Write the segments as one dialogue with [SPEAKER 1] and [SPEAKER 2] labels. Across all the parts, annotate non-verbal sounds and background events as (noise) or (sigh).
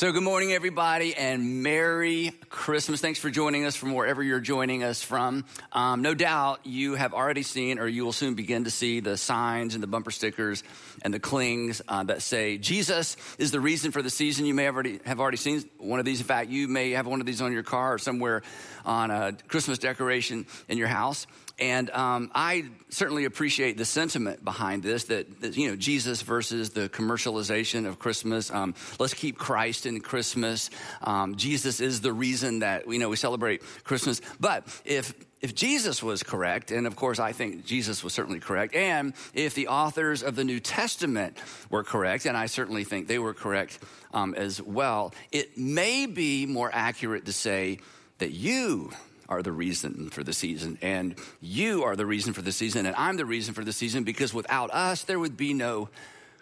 [SPEAKER 1] So, good morning, everybody, and Merry Christmas. Thanks for joining us from wherever you're joining us from. Um, no doubt you have already seen, or you will soon begin to see, the signs and the bumper stickers and the clings uh, that say Jesus is the reason for the season. You may have already have already seen one of these. In fact, you may have one of these on your car or somewhere on a Christmas decoration in your house. And um, I certainly appreciate the sentiment behind this that, that, you know, Jesus versus the commercialization of Christmas. Um, let's keep Christ Christmas. Um, Jesus is the reason that, you know, we celebrate Christmas. But if if Jesus was correct, and of course I think Jesus was certainly correct, and if the authors of the New Testament were correct, and I certainly think they were correct um, as well, it may be more accurate to say that you are the reason for the season, and you are the reason for the season, and I'm the reason for the season because without us, there would be no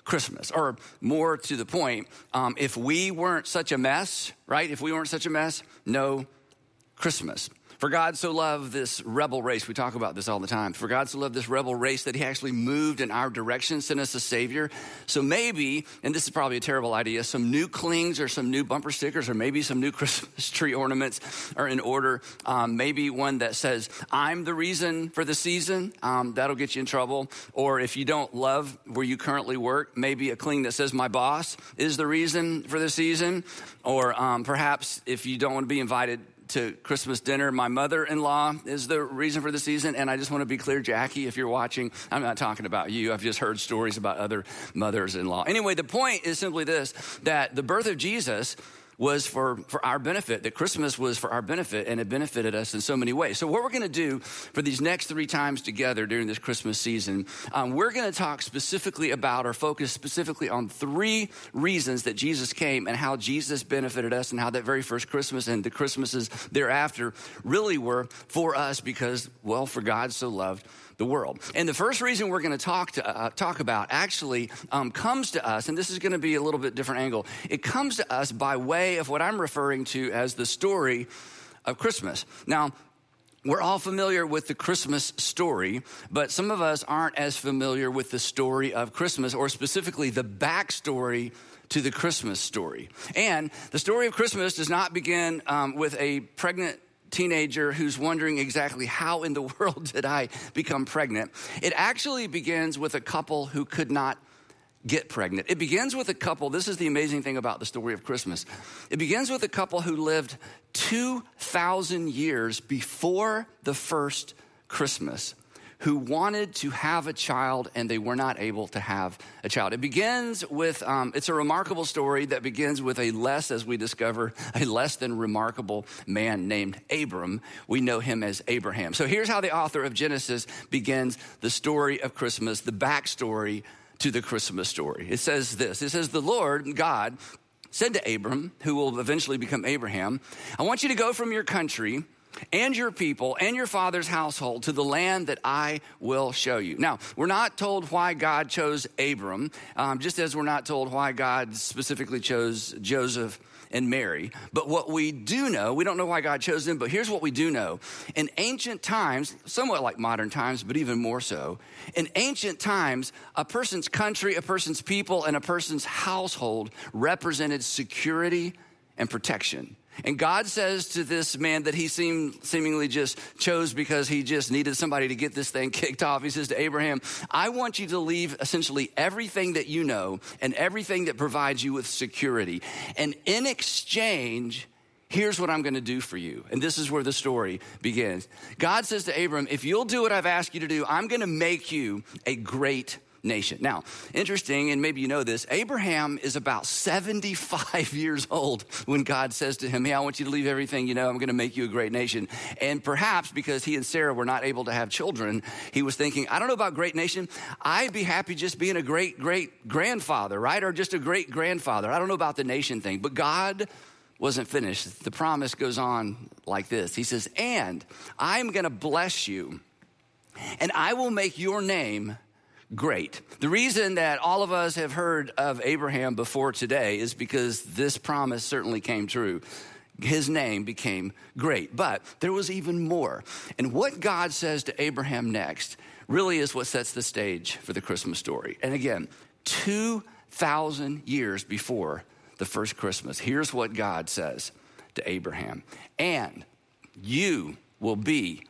[SPEAKER 1] Christmas. Or more to the point, um, if we weren't such a mess, right? If we weren't such a mess, no Christmas. For God so loved this rebel race, we talk about this all the time. For God so loved this rebel race that he actually moved in our direction, sent us a Savior. So maybe, and this is probably a terrible idea, some new clings or some new bumper stickers or maybe some new (laughs) Christmas tree ornaments are in order. Um, maybe one that says, I'm the reason for the season. Um, that'll get you in trouble. Or if you don't love where you currently work, maybe a cling that says, My boss is the reason for the season. Or um, perhaps if you don't want to be invited to Christmas dinner. My mother in law is the reason for the season. And I just want to be clear, Jackie, if you're watching, I'm not talking about you. I've just heard stories about other mothers in law. Anyway, the point is simply this that the birth of Jesus was for, for our benefit, that Christmas was for our benefit, and it benefited us in so many ways. So, what we're going to do for these next three times together during this Christmas season, um, we're going to talk specifically about or focus specifically on three reasons that Jesus came and how Jesus benefited us, and how that very first Christmas and the Christmases thereafter really were for us because, well, for God so loved the world. And the first reason we're going to talk to uh, talk about actually um, comes to us, and this is going to be a little bit different angle. It comes to us by way of what I'm referring to as the story of Christmas. Now, we're all familiar with the Christmas story, but some of us aren't as familiar with the story of Christmas, or specifically the backstory to the Christmas story. And the story of Christmas does not begin um, with a pregnant teenager who's wondering exactly how in the (laughs) world did I become pregnant. It actually begins with a couple who could not get pregnant. It begins with a couple, this is the amazing thing about the story of Christmas. It begins with a couple who lived 2,000 years before the first Christmas who wanted to have a child and they were not able to have a child. It begins with, um, it's a remarkable story that begins with a less, as we discover, a less than remarkable man named Abram. We know him as Abraham. So here's how the author of Genesis begins the story of Christmas, the backstory to the Christmas story. It says this It says, The Lord, God, said to Abram, who will eventually become Abraham, I want you to go from your country and your people and your father's household to the land that I will show you. Now, we're not told why God chose Abram, um, just as we're not told why God specifically chose Joseph and Mary. But what we do know, we don't know why God chose them, but here's what we do know. In ancient times, somewhat like modern times, but even more so, in ancient times, a person's country, a person's people, and a person's household represented security and protection. And God says to this man that he seemed seemingly just chose because he just needed somebody to get this thing (laughs) kicked off. He says to Abraham, I want you to leave essentially everything that you know and everything that provides you with security. And in exchange, here's what I'm going to do for you. And this is where the story begins. God says to Abram, if you'll do what I've asked you to do, I'm going to make you a great nation. Now, interesting, and maybe you know this, Abraham is about 75 (laughs) years old when God says to him, Hey, I want you to leave everything, you know, I'm going to make you a great nation. And perhaps because he and Sarah were not able to have children, he was thinking, I don't know about great nation. I'd be happy just being a great, great grandfather, right? Or just a great grandfather. I don't know about the nation thing, but God wasn't finished. The promise goes on like this He says, And I'm going to bless you, and I will make your name great. The reason that all of us have heard of Abraham before today is because this promise certainly came true. His name became great. But there was even more. And what God says to Abraham next really is what sets the stage for the Christmas story. And again, 2,000 years before the first Christmas, here's what God says to Abraham And you will be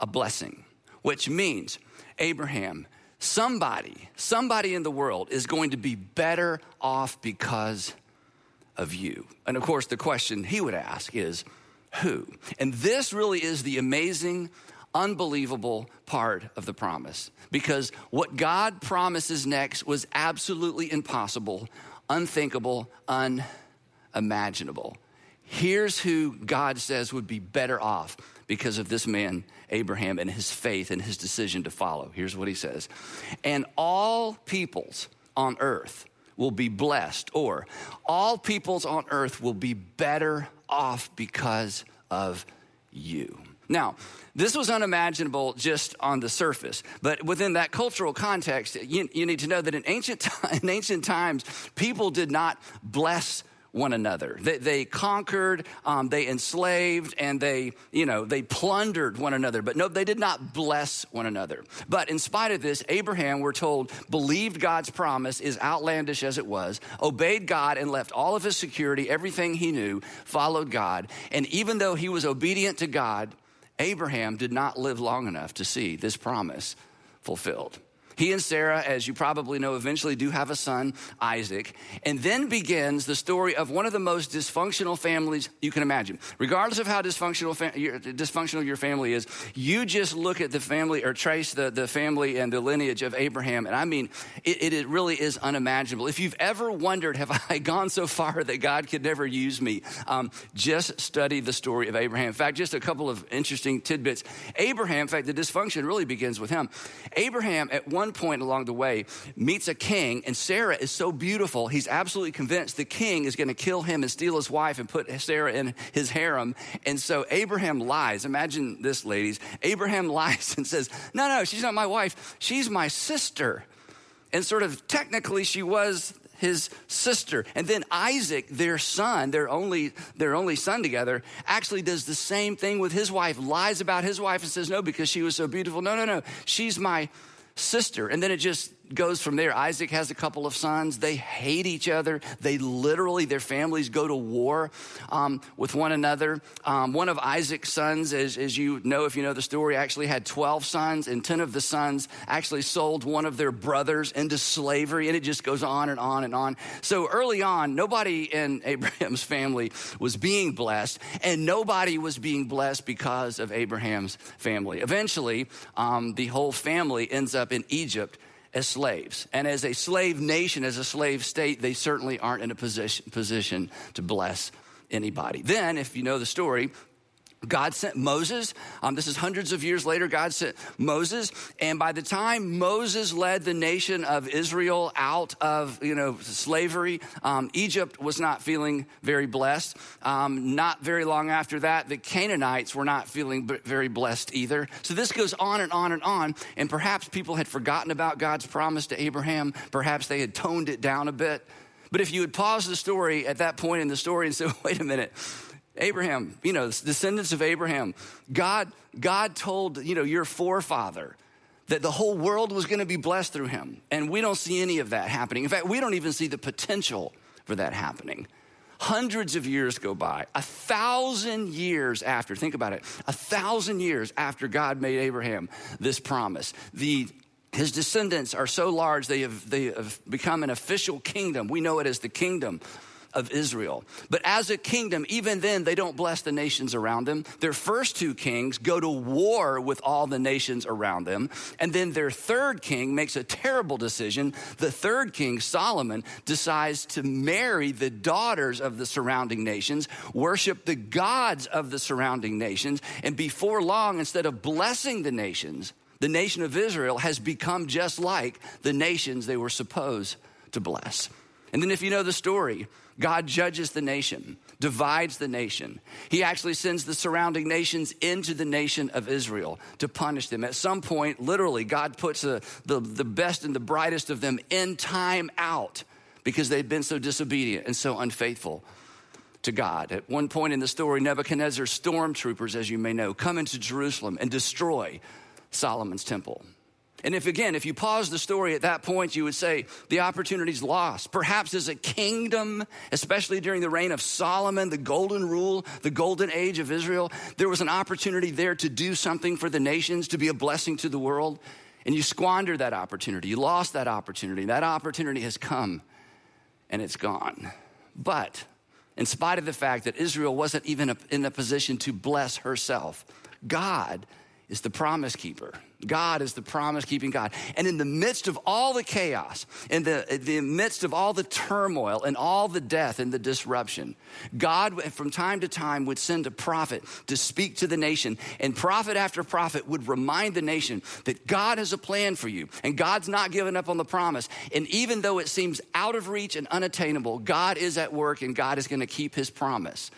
[SPEAKER 1] a blessing, which means, Abraham, somebody, somebody in the world is going to be better off because of you. And of course, the question he would ask is, who? And this really is the amazing, unbelievable part of the promise. Because what God promises next was absolutely impossible, unthinkable, unimaginable. Here's who God says would be better off because of this man, Abraham, and his faith and his decision to follow. Here's what he says And all peoples on earth will be blessed, or all peoples on earth will be better off because of you. Now, this was unimaginable just on the surface, but within that cultural context, you, you need to know that in ancient, (laughs) in ancient times, people did not bless one another. They, they conquered, um, they enslaved, and they, you know, they plundered one another. But no, they did not bless one another. But in spite of this, Abraham, we're told, believed God's promise, is outlandish as it was, obeyed God and left all of his security, everything he knew, followed God. And even though he was obedient to God, Abraham did not live long enough to see this promise fulfilled. He and Sarah, as you probably know, eventually do have a son, Isaac. And then begins the story of one of the most dysfunctional families you can imagine. Regardless of how dysfunctional, your, dysfunctional your family is, you just look at the family or trace the, the family and the lineage of Abraham. And I mean, it, it really is unimaginable. If you've ever wondered, have I (laughs) gone so far that God could never use me? Um, just study the story of Abraham. In fact, just a couple of interesting tidbits. Abraham, in fact, the dysfunction really begins with him. Abraham, at one one point along the way, meets a king, and Sarah is so beautiful, he's absolutely convinced the king is going to kill him and steal his wife and put Sarah in his harem. And so Abraham lies. Imagine this, ladies. Abraham (laughs) lies and says, No, no, she's not my wife, she's my sister. And sort of technically, she was his sister. And then Isaac, their son, their only, their only son together, actually does the same thing with his wife, lies about his wife and says, No, because she was so beautiful. No, no, no, she's my sister. And then it just goes from there. Isaac has a couple of sons. They hate each other. They literally, their families go to war um, with one another. Um, one of Isaac's sons, as, as you know, if you know the story, actually had 12 sons, and 10 of the sons actually sold one of their brothers into slavery. And it just goes on and on and on. So early on, nobody in (laughs) Abraham's family was being blessed, and nobody was being blessed because of Abraham's family. Eventually, um, the whole family ends up in Egypt as slaves. And as a slave nation, as a slave state, they certainly aren't in a position, position to bless anybody. Then, if you know the story, God sent Moses. Um, this is hundreds of years later. God sent Moses, and by the time Moses led the nation of Israel out of you know slavery, um, Egypt was not feeling very blessed. Um, not very long after that, the Canaanites were not feeling very blessed either. So this goes on and on and on. And perhaps people had forgotten about God's promise to Abraham. Perhaps they had toned it down a bit. But if you would pause the story at that point in the story and say, (laughs) "Wait a minute." Abraham, you know, descendants of Abraham. God, God told, you know, your forefather that the whole world was going to be blessed through him. And we don't see any of that happening. In fact, we don't even see the potential for that happening. Hundreds of years go by, a thousand years after, think about it, a thousand years after God made Abraham this promise. The his descendants are so large, they have, they have become an official kingdom. We know it as the kingdom of Israel. But as a kingdom, even then, they don't bless the nations around them. Their first two kings go to war with all the nations around them. And then their third king makes a terrible decision. The third king, Solomon, decides to marry the daughters of the surrounding nations, worship the gods of the surrounding nations. And before long, instead of blessing the nations, the nation of Israel has become just like the nations they were supposed to bless. And then, if you know the story, God judges the nation, divides the nation. He actually sends the surrounding nations into the nation of Israel to punish them. At some point, literally, God puts a, the, the best and the brightest of them in time out because they've been so disobedient and so unfaithful to God. At one point in the story, Nebuchadnezzar's stormtroopers, as you may know, come into Jerusalem and destroy Solomon's temple. And if again, if you pause the story at that point, you would say the opportunity's lost. Perhaps as a kingdom, especially during the reign of Solomon, the golden rule, the golden age of Israel, there was an opportunity there to do something for the nations, to be a blessing to the world. And you squandered that opportunity. You lost that opportunity. That opportunity has come and it's gone. But in spite of the fact that Israel wasn't even in a position to bless herself, God is the promise keeper. God is the promise keeping God. And in the midst of all the chaos, in the, in the midst of all the turmoil and all the death and the disruption, God from time to time would send a prophet to speak to the nation. And prophet after prophet would remind the nation that God has a plan for you and God's not giving up on the promise. And even though it seems out of reach and unattainable, God is at work and God is going to keep his promise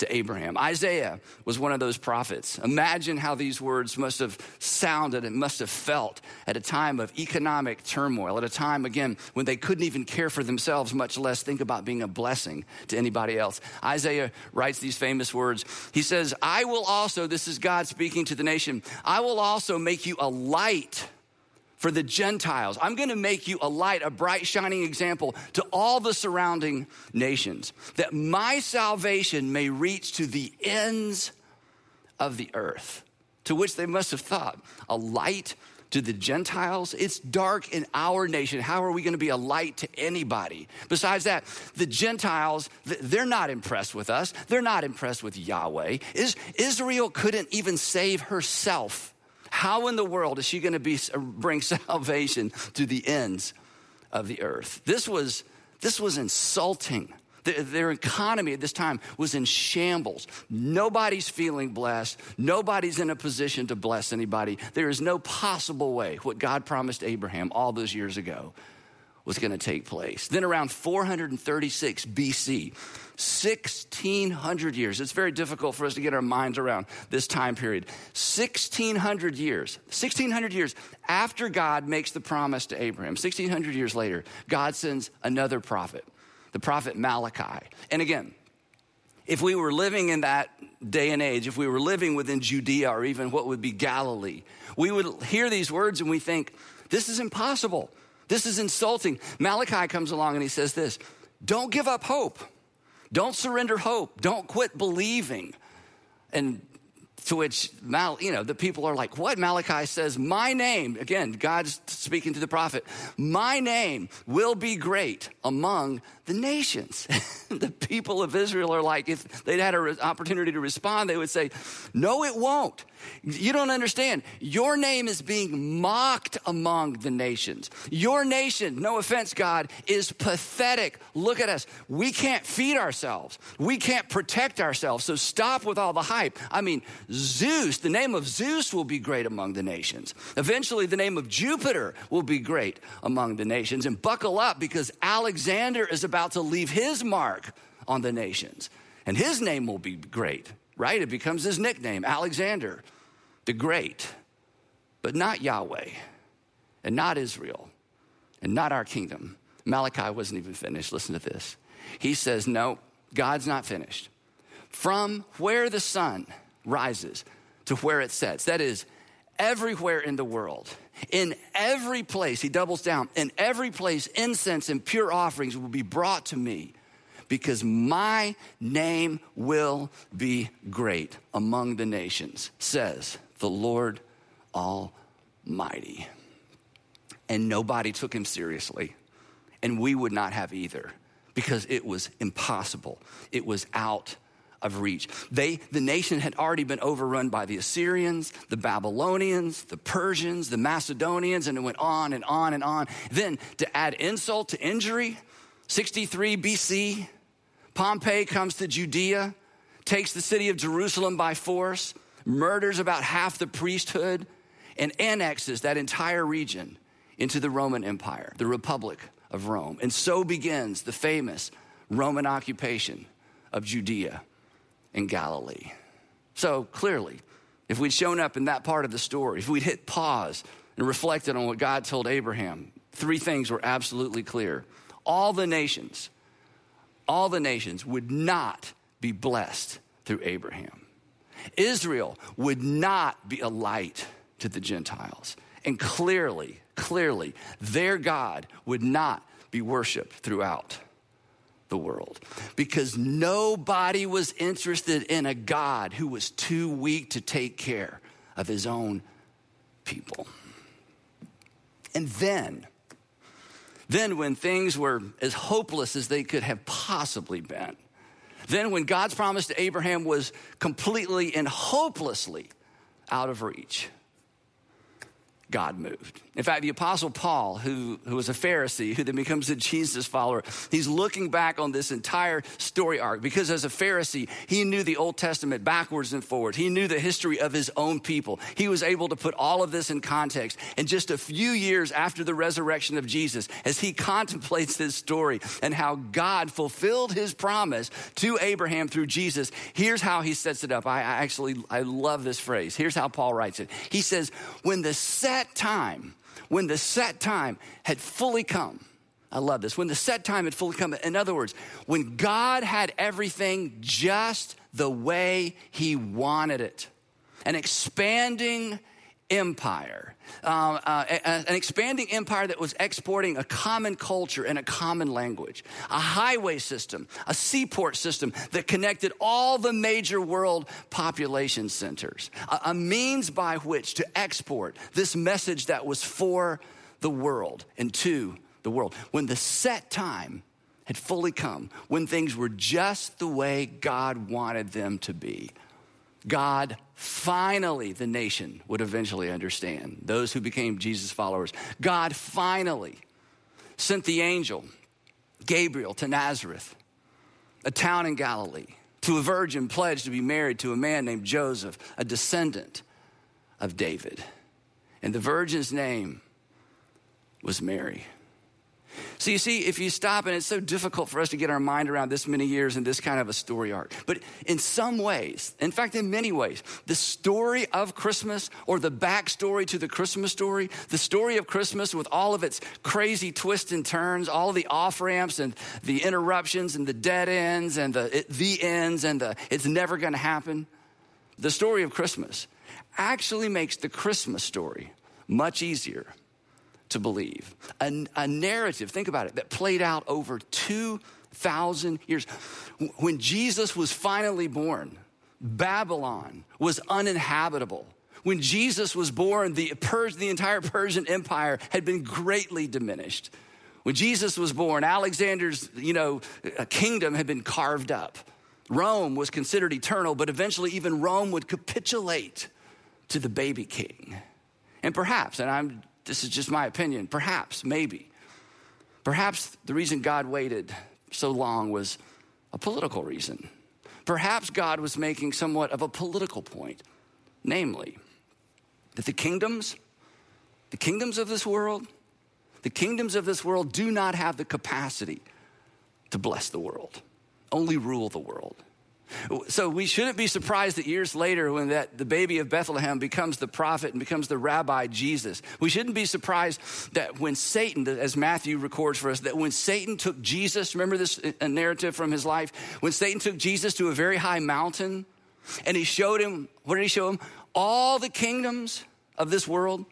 [SPEAKER 1] to Abraham. Isaiah was one of those prophets. Imagine how these words must have sounded and must have felt at a time of economic turmoil, at a time, again, when they couldn't even care for themselves, much less think about being a blessing to anybody else. Isaiah writes these famous words. He says, I will also, this is God speaking to the nation, I will also make you a light for the Gentiles. I'm going to make you a light, a bright, shining example to all the surrounding nations, that my salvation may reach to the ends of the earth. To which they must have thought, a light to the Gentiles? It's dark in our nation. How are we going to be a light to anybody? Besides that, the Gentiles, they're not impressed with us. They're not impressed with Yahweh. Israel couldn't even save herself. How in the world is she going to be, bring (laughs) salvation to the ends of the earth? This was, this was insulting. Their economy at this time was in shambles. Nobody's feeling blessed. Nobody's in a position to bless anybody. There is no possible way what God promised Abraham all those years ago was going to take place. Then around 436 BC, 1600 years. It's very difficult for us to get our minds around this time period. 1600 years, 1600 years after God makes the promise to Abraham, 1600 years later, God sends another prophet, the prophet Malachi. And again, if we were living in that day and age, if we were living within Judea or even what would be Galilee, we would hear these words and we think, this is impossible. This is insulting. Malachi comes along and he says this Don't give up hope. Don't surrender hope. Don't quit believing. And to which, Mal, you know, the people are like, what? Malachi says, my name, again, God's speaking to the prophet, my name will be great among the nations. (laughs) the people of Israel are like, if they'd had an opportunity to respond, they would say, no, it won't. You don't understand. Your name is being mocked among the nations. Your nation, no offense, God, is pathetic. Look at us. We can't feed ourselves. We can't protect ourselves. So stop with all the hype. I mean, Zeus, the name of Zeus will be great among the nations. Eventually, the name of Jupiter will be great among the nations. And buckle up because Alexander is about to leave his mark on the nations. And his name will be great right? It becomes his nickname, Alexander the Great, but not Yahweh, and not Israel, and not our kingdom. Malachi wasn't even finished. Listen to this. He says, No, God's not finished. From where the sun rises to where it sets, that is, everywhere in the world, in every place, he doubles down, in every place, incense and pure offerings will be brought to me because my name will be great among the nations, says the Lord Almighty. And nobody took him seriously, and we would not have either because it was impossible. It was out of reach. They, the nation had already been overrun by the Assyrians, the Babylonians, the Persians, the Macedonians, and it went on and on and on. Then to add insult to injury, 63 BC, Pompey comes to Judea, takes the city of Jerusalem by force, murders about half the priesthood, and annexes that entire region into the Roman Empire, the Republic of Rome. And so begins the famous Roman occupation of Judea and Galilee. So clearly, if we'd shown up in that part of the story, if we'd hit pause and reflected on what God told Abraham, three things were absolutely clear. All the nations, all the nations would not be blessed through Abraham. Israel would not be a light to the Gentiles. And clearly, clearly, their God would not be worshiped throughout the world because nobody was interested in a God who was too weak to take care of his own people. And then, then when things were as hopeless as they could have possibly been, then when God's promise to Abraham was completely and hopelessly out of reach, God moved. In fact, the Apostle Paul, who, who was a Pharisee, who then becomes a Jesus follower, he's looking back on this entire story arc because as a Pharisee, he knew the Old Testament backwards and forwards. He knew the history of his own people. He was able to put all of this in context. And just a few years after the resurrection of Jesus, as he (laughs) contemplates this story and how God fulfilled his promise to Abraham through Jesus, here's how he sets it up. I, I actually, I love this phrase. Here's how Paul writes it. He says, when the set time, when the set time had fully come, I love this. When the set time had fully come, in other words, when God had everything just the way He wanted it, an expanding empire, uh, uh, an expanding empire that was exporting a common culture and a common language, a highway system, a seaport system that connected all the major world population centers, a, a means by which to export this message that was for the world and to the world. When the set time had fully come, when things were just the way God wanted them to be, God finally, the nation would eventually understand, those who became Jesus' followers. God finally sent the angel, Gabriel, to Nazareth, a town in Galilee, to a virgin pledged to be married to a man named Joseph, a descendant of David. And the virgin's name was Mary. So you see, if you stop, and it's so difficult for us to get our mind around this many years and this kind of a story arc. But in some ways, in fact, in many ways, the story of Christmas or the backstory to the Christmas story, the story of Christmas with all of its crazy twists and turns, all of the off ramps and the interruptions and the dead ends and the, it, the ends and the it's never going to happen. The story of Christmas actually makes the Christmas story much easier to believe. A, a narrative, think about it, that played out over 2,000 years. When Jesus was finally born, Babylon was uninhabitable. When Jesus was born, the, Pers- the entire Persian Empire had been greatly diminished. When Jesus was born, Alexander's, you know, uh, kingdom had been carved up. Rome was considered eternal, but eventually even Rome would capitulate to the baby king. And perhaps, and I'm this is just my opinion. Perhaps, maybe. Perhaps the reason God waited so long was a political reason. Perhaps God was making somewhat of a political point, namely, that the kingdoms, the kingdoms of this world, the kingdoms of this world do not have the capacity to bless the world, only rule the world. So we shouldn't be surprised that years later, when that the baby of Bethlehem becomes the prophet and becomes the rabbi Jesus, we shouldn't be surprised that when Satan, as Matthew records for us, that when Satan took Jesus, remember this uh, uh, narrative from his life, when Satan took Jesus to a very high mountain, and he showed him, what did he show him? All the kingdoms of this world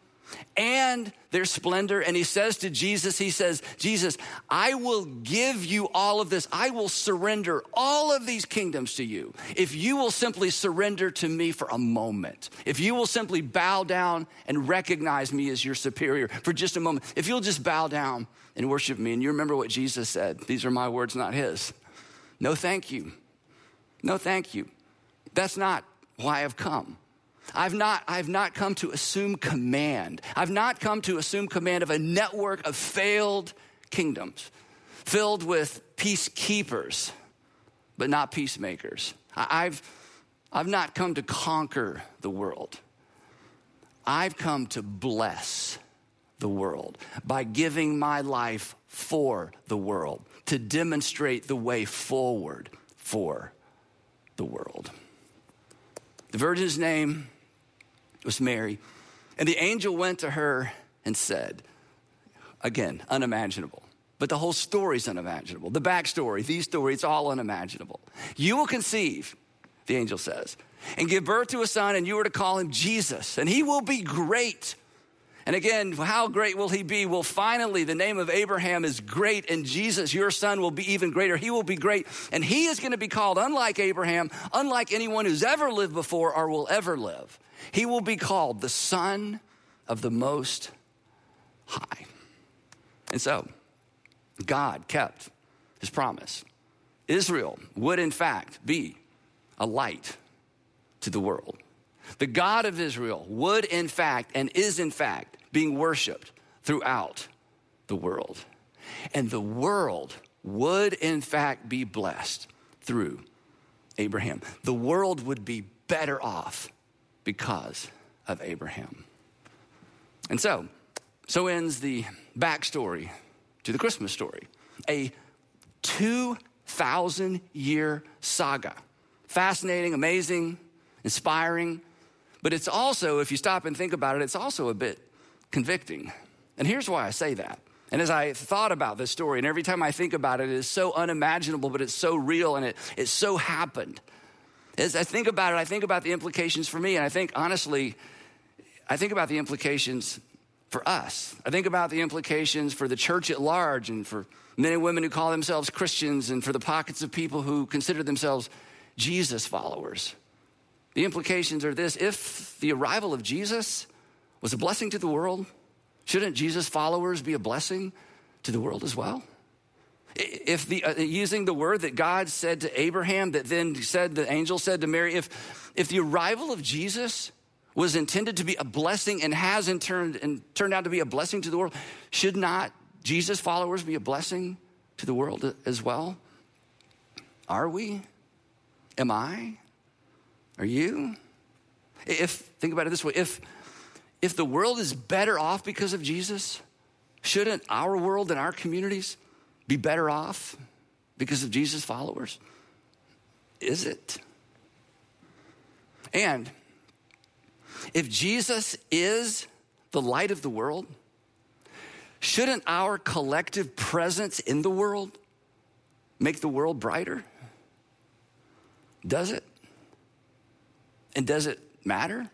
[SPEAKER 1] and their splendor. And he says to Jesus, He says, Jesus, I will give you all of this. I will surrender all of these kingdoms to you if you will simply surrender to me for a moment. If you will simply bow down and recognize me as your superior for just a moment. If you'll just bow down and worship me. And you remember what Jesus said. These are my words, not his. No, thank you. No, thank you. That's not why I've come. I've not, I've not come to assume command. I've not come to assume command of a network of failed kingdoms filled with peacekeepers, but not peacemakers. I've, I've not come to conquer the world. I've come to bless the world by giving my life for the world, to demonstrate the way forward for the world. The virgin's name was Mary. And the angel went to her and said, again, unimaginable. But the whole story's unimaginable. The backstory, these stories, it's all unimaginable. You will conceive, the angel says, and give birth to a son, and you are to call him Jesus, and he will be great. And again, how great will he be? Well, finally, the name of Abraham is great, and Jesus, your son, will be even greater. He will be great, and he is going to be called, unlike Abraham, unlike anyone who's ever lived before or will ever live. He will be called the Son of the Most High. And so, God kept his promise. Israel would, in fact, be a light to the world. The God of Israel would, in fact, and is, in fact, being worshiped throughout the world. And the world would, in fact, be blessed through Abraham. The world would be better off because of Abraham. And so, so ends the backstory to the Christmas story. A 2,000 year saga. Fascinating, amazing, inspiring, but it's also, if you stop and think about it, it's also a bit convicting. And here's why I say that. And as I thought about this story, and every time I think about it, it is so unimaginable, but it's so real and it, it so happened. As I think about it, I think about the implications for me. And I think, honestly, I think about the implications for us. I think about the implications for the church at large and for men and women who call themselves Christians and for the pockets of people who consider themselves Jesus followers. The implications are this if the arrival of Jesus was a blessing to the world, shouldn't Jesus followers be a blessing to the world as well? If the, uh, using the word that God said to Abraham, that then said, the angel said to Mary, if, if the arrival of Jesus was intended to be a blessing and has in turn and turned out to be a blessing to the world, should not Jesus followers be a blessing to the world as well? Are we? Am I? Are you? If think about it this way, if if the world is better off because of Jesus, shouldn't our world and our communities be better off because of Jesus' followers? Is it? And if Jesus is the light of the world, shouldn't our collective presence in the world make the world brighter? Does it? And does it matter?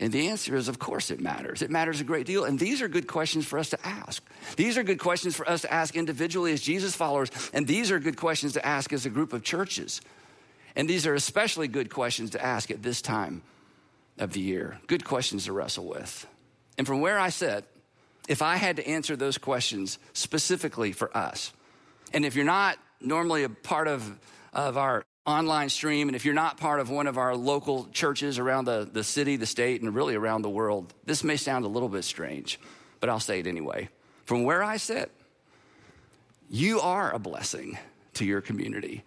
[SPEAKER 1] And the answer is, of course, it matters. It matters a great deal. And these are good questions for us to ask. These are good questions for us to ask individually as Jesus followers. And these are good questions to ask as a group of churches. And these are especially good questions to ask at this time of the year. Good questions to wrestle with. And from where I sit, if I had to answer those questions specifically for us, and if you're not normally a part of, of our online stream, and if you're not part of one of our local churches around the, the city, the state, and really around the world, this may sound a little bit strange, but I'll say it anyway. From where I sit, you are a blessing to your community,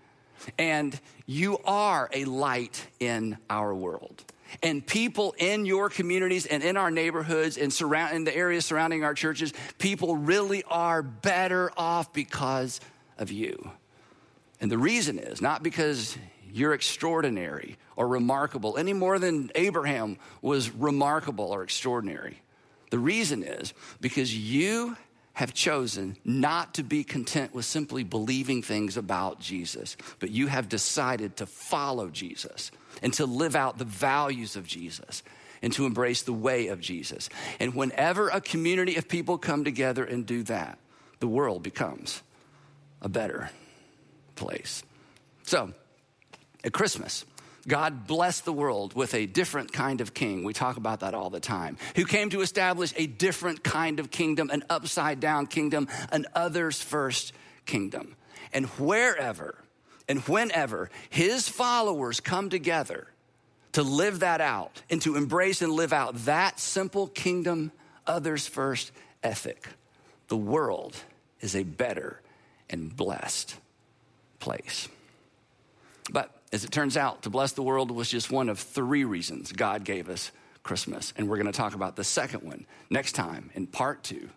[SPEAKER 1] and you are a light in our world. And people in your communities and in our neighborhoods and surround, in the areas surrounding our churches, people really are better off because of you. And the reason is not because you're extraordinary or remarkable any more than Abraham was remarkable or extraordinary. The reason is because you have chosen not to be content with simply believing things about Jesus, but you have decided to follow Jesus and to live out the values of Jesus. and to embrace the way of Jesus. And whenever a community of people come together and do that, the world becomes a better place. So, at Christmas, God blessed the world with a different kind of king. We talk about that all the time. Who came to establish a different kind of kingdom, an upside down kingdom, an others first kingdom. And wherever and whenever his followers come together to live that out and to embrace and live out that simple kingdom, others first ethic, the world is a better and blessed place. But as it turns out, to bless the world was just one of three reasons God gave us Christmas. And we're going to talk about the second one next time in part two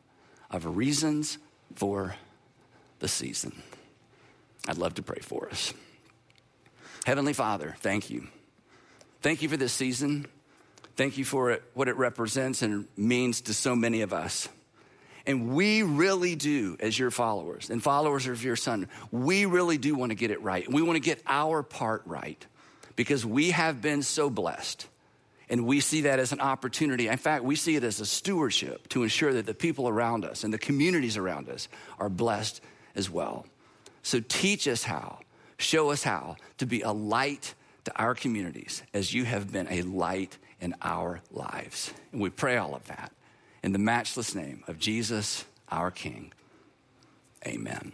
[SPEAKER 1] of Reasons for the Season. I'd love to pray for us. Heavenly Father, thank you. Thank you for this season. Thank you for it, what it represents and means to so many of us. And we really do, as your followers and followers of your son, we really do want to get it right. We want to get our part right because we have been so blessed. And we see that as an opportunity. In fact, we see it as a stewardship to ensure that the people around us and the communities around us are blessed as well. So teach us how, show us how to be a light to our communities as you have been a light in our lives. And we pray all of that in the matchless name of Jesus, our King. Amen.